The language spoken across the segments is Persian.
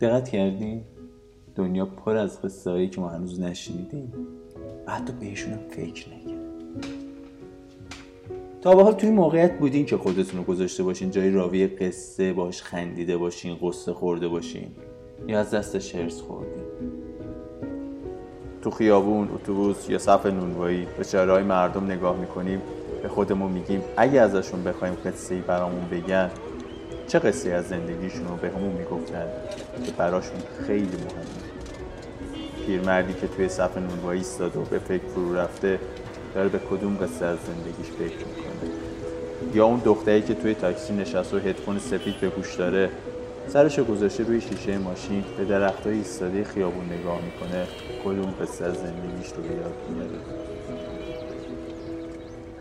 دقت کردیم دنیا پر از قصه که ما هنوز نشنیدیم. و حتی بهشون هم فکر نکرد تا به حال توی موقعیت بودین که خودتون رو گذاشته باشین جای راوی قصه باش خندیده باشین قصه خورده باشین. یا از دست شرس خوردین تو خیابون اتوبوس یا صف نونوایی به چهرهای مردم نگاه می‌کنیم به خودمون میگیم اگه ازشون بخوایم قصه ای برامون بگن چه قصه از زندگیشون رو به همون می‌گفتن که براشون خیلی مهمه؟ پیرمردی که توی صف نونوایی ایستاده و به فکر فرو رفته داره به کدوم قصه از زندگیش فکر می‌کنه؟ یا اون دختری که توی تاکسی نشست و هدفون سفید به گوش داره سرش گذاشته روی شیشه ماشین به درختای ایستاده خیابون نگاه می‌کنه کدوم قصه از زندگیش رو به یاد میاره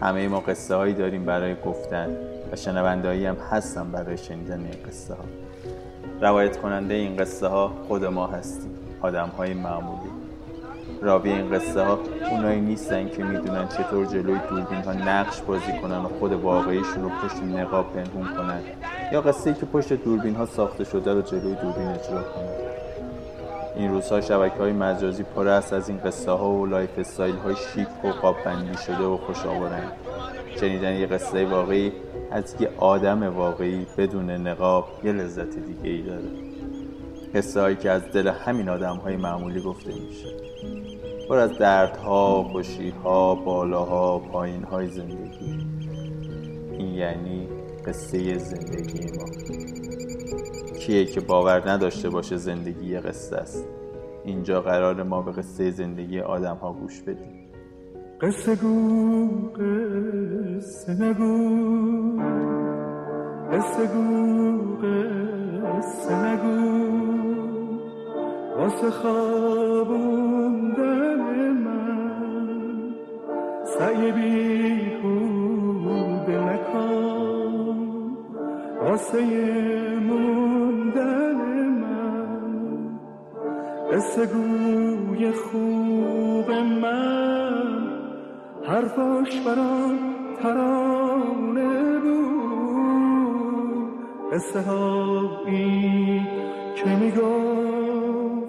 همه ما قصه هایی داریم برای گفتن و شنونده‌هایی هم هستن برای شنیدن این قصه ها روایت کننده این قصه ها خود ما هستیم. آدم های معمولی. راوی این قصه ها اونایی نیستن که می‌دونن چطور جلوی دوربین ها نقش بازی کنن و خود واقعیشون رو پشت نقاب پنهون کنن یا قصه ای که پشت دوربین ها ساخته شده رو جلوی دوربین اجرا کنن. این روزها شبکه های مجازی پر است از این قصه ها و lifestyle های شیک و قاب شده و خوش آورند شنیدن یه قصه واقعی از یه آدم واقعی بدون نقاب یه لذت دیگه ای داره. قصه هایی که از دل همین آدم های معمولی گفته میشه. پر از دردها، خوشیها، بالاها، پایینهای زندگی. این یعنی قصه زندگی ما. کیه که باور نداشته باشه زندگی یه قصه است؟ اینجا قرار ما به قصه زندگی آدم ها گوش بدیم. قصه گو قصه نگو. قصه گو قصه نگو. واسه خوابوندن من سعی بیهوده نکن. واسه موندن قصه گوی خوب من. حرفاش برام ترانه بود. قصه هایی که می‌گفت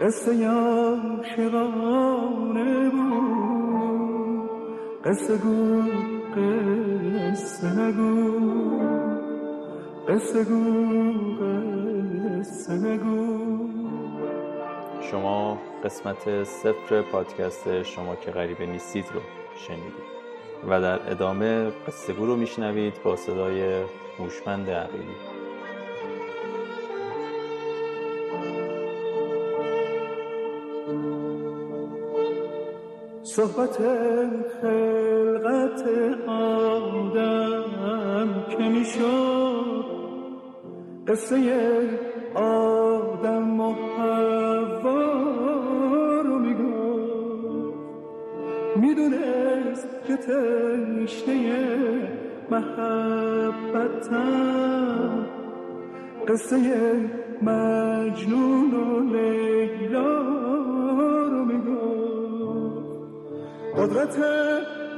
قصه عاشقانه بود. قصه گو قصه نگو. قصه گو قصه نگو. شما قسمت صفر پادکست شما که غریبه نیستید رو شنیدید و در ادامه قصه رو میشنوید با صدای هوشمند عقیلی. صحبت خلقت آدم که می‌شد قصه آدم می‌دونست که تشنه محبتم. قصه مجنون و لیلا رو می‌گفت. قدرت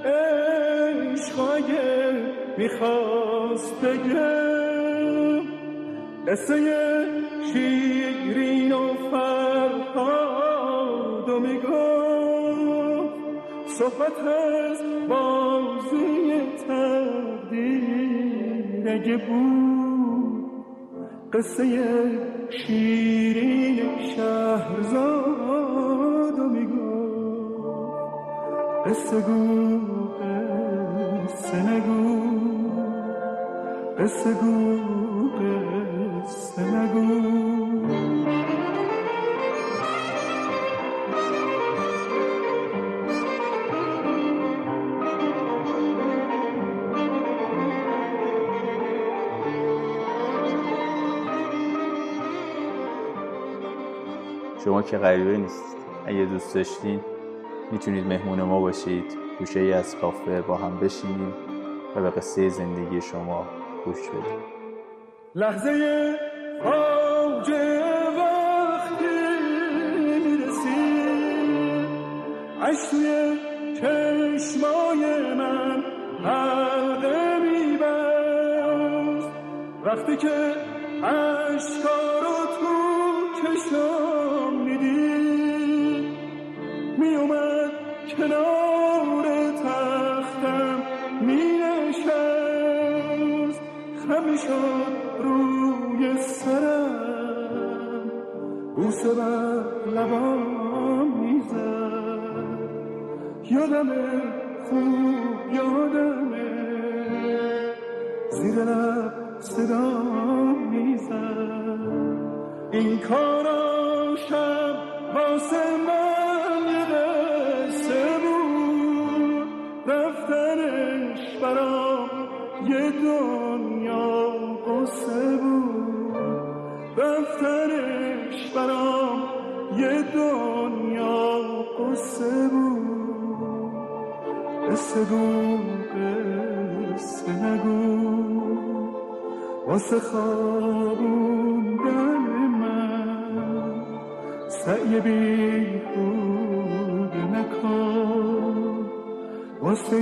عشقای می‌خواست بگم قصه شیرین و فرهاد و می‌گفت. صحبت از بازی تقدیر. اگه بود قصه شیرین شهرزاد و می‌گفت. قصه گو قصه نگو. قصه گو قصه نگو. شما که غریبه نیست اگه دوست داشتین می‌تونید مهمون ما باشید. گوشه ای از کافه با هم بشینیم و به قصه زندگی شما گوش بدیم. لحظه اوج وقتی می‌رسید عشق چشمای من حلقه میبست. وقتی که چشم می‌دید می اومد کنار تختم می نشست روی سرم. بوسه بر لبام می زد یادم خوب یادم. زیر لب صدام این کارا شب واسه من یه قصه بود. رفتنش برام یه دنیا قصه بود. رفتنش برام یه دنیا قصه بود. قصه بود قصه نگو واسه خوابوندن سعی بیهوده نکن. واسه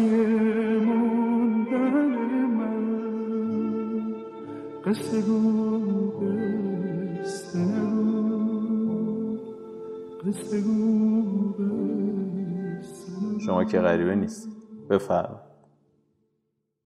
موندن من قصه گو قصه نگو قصه گو شما که غریبه نیست. بفرما.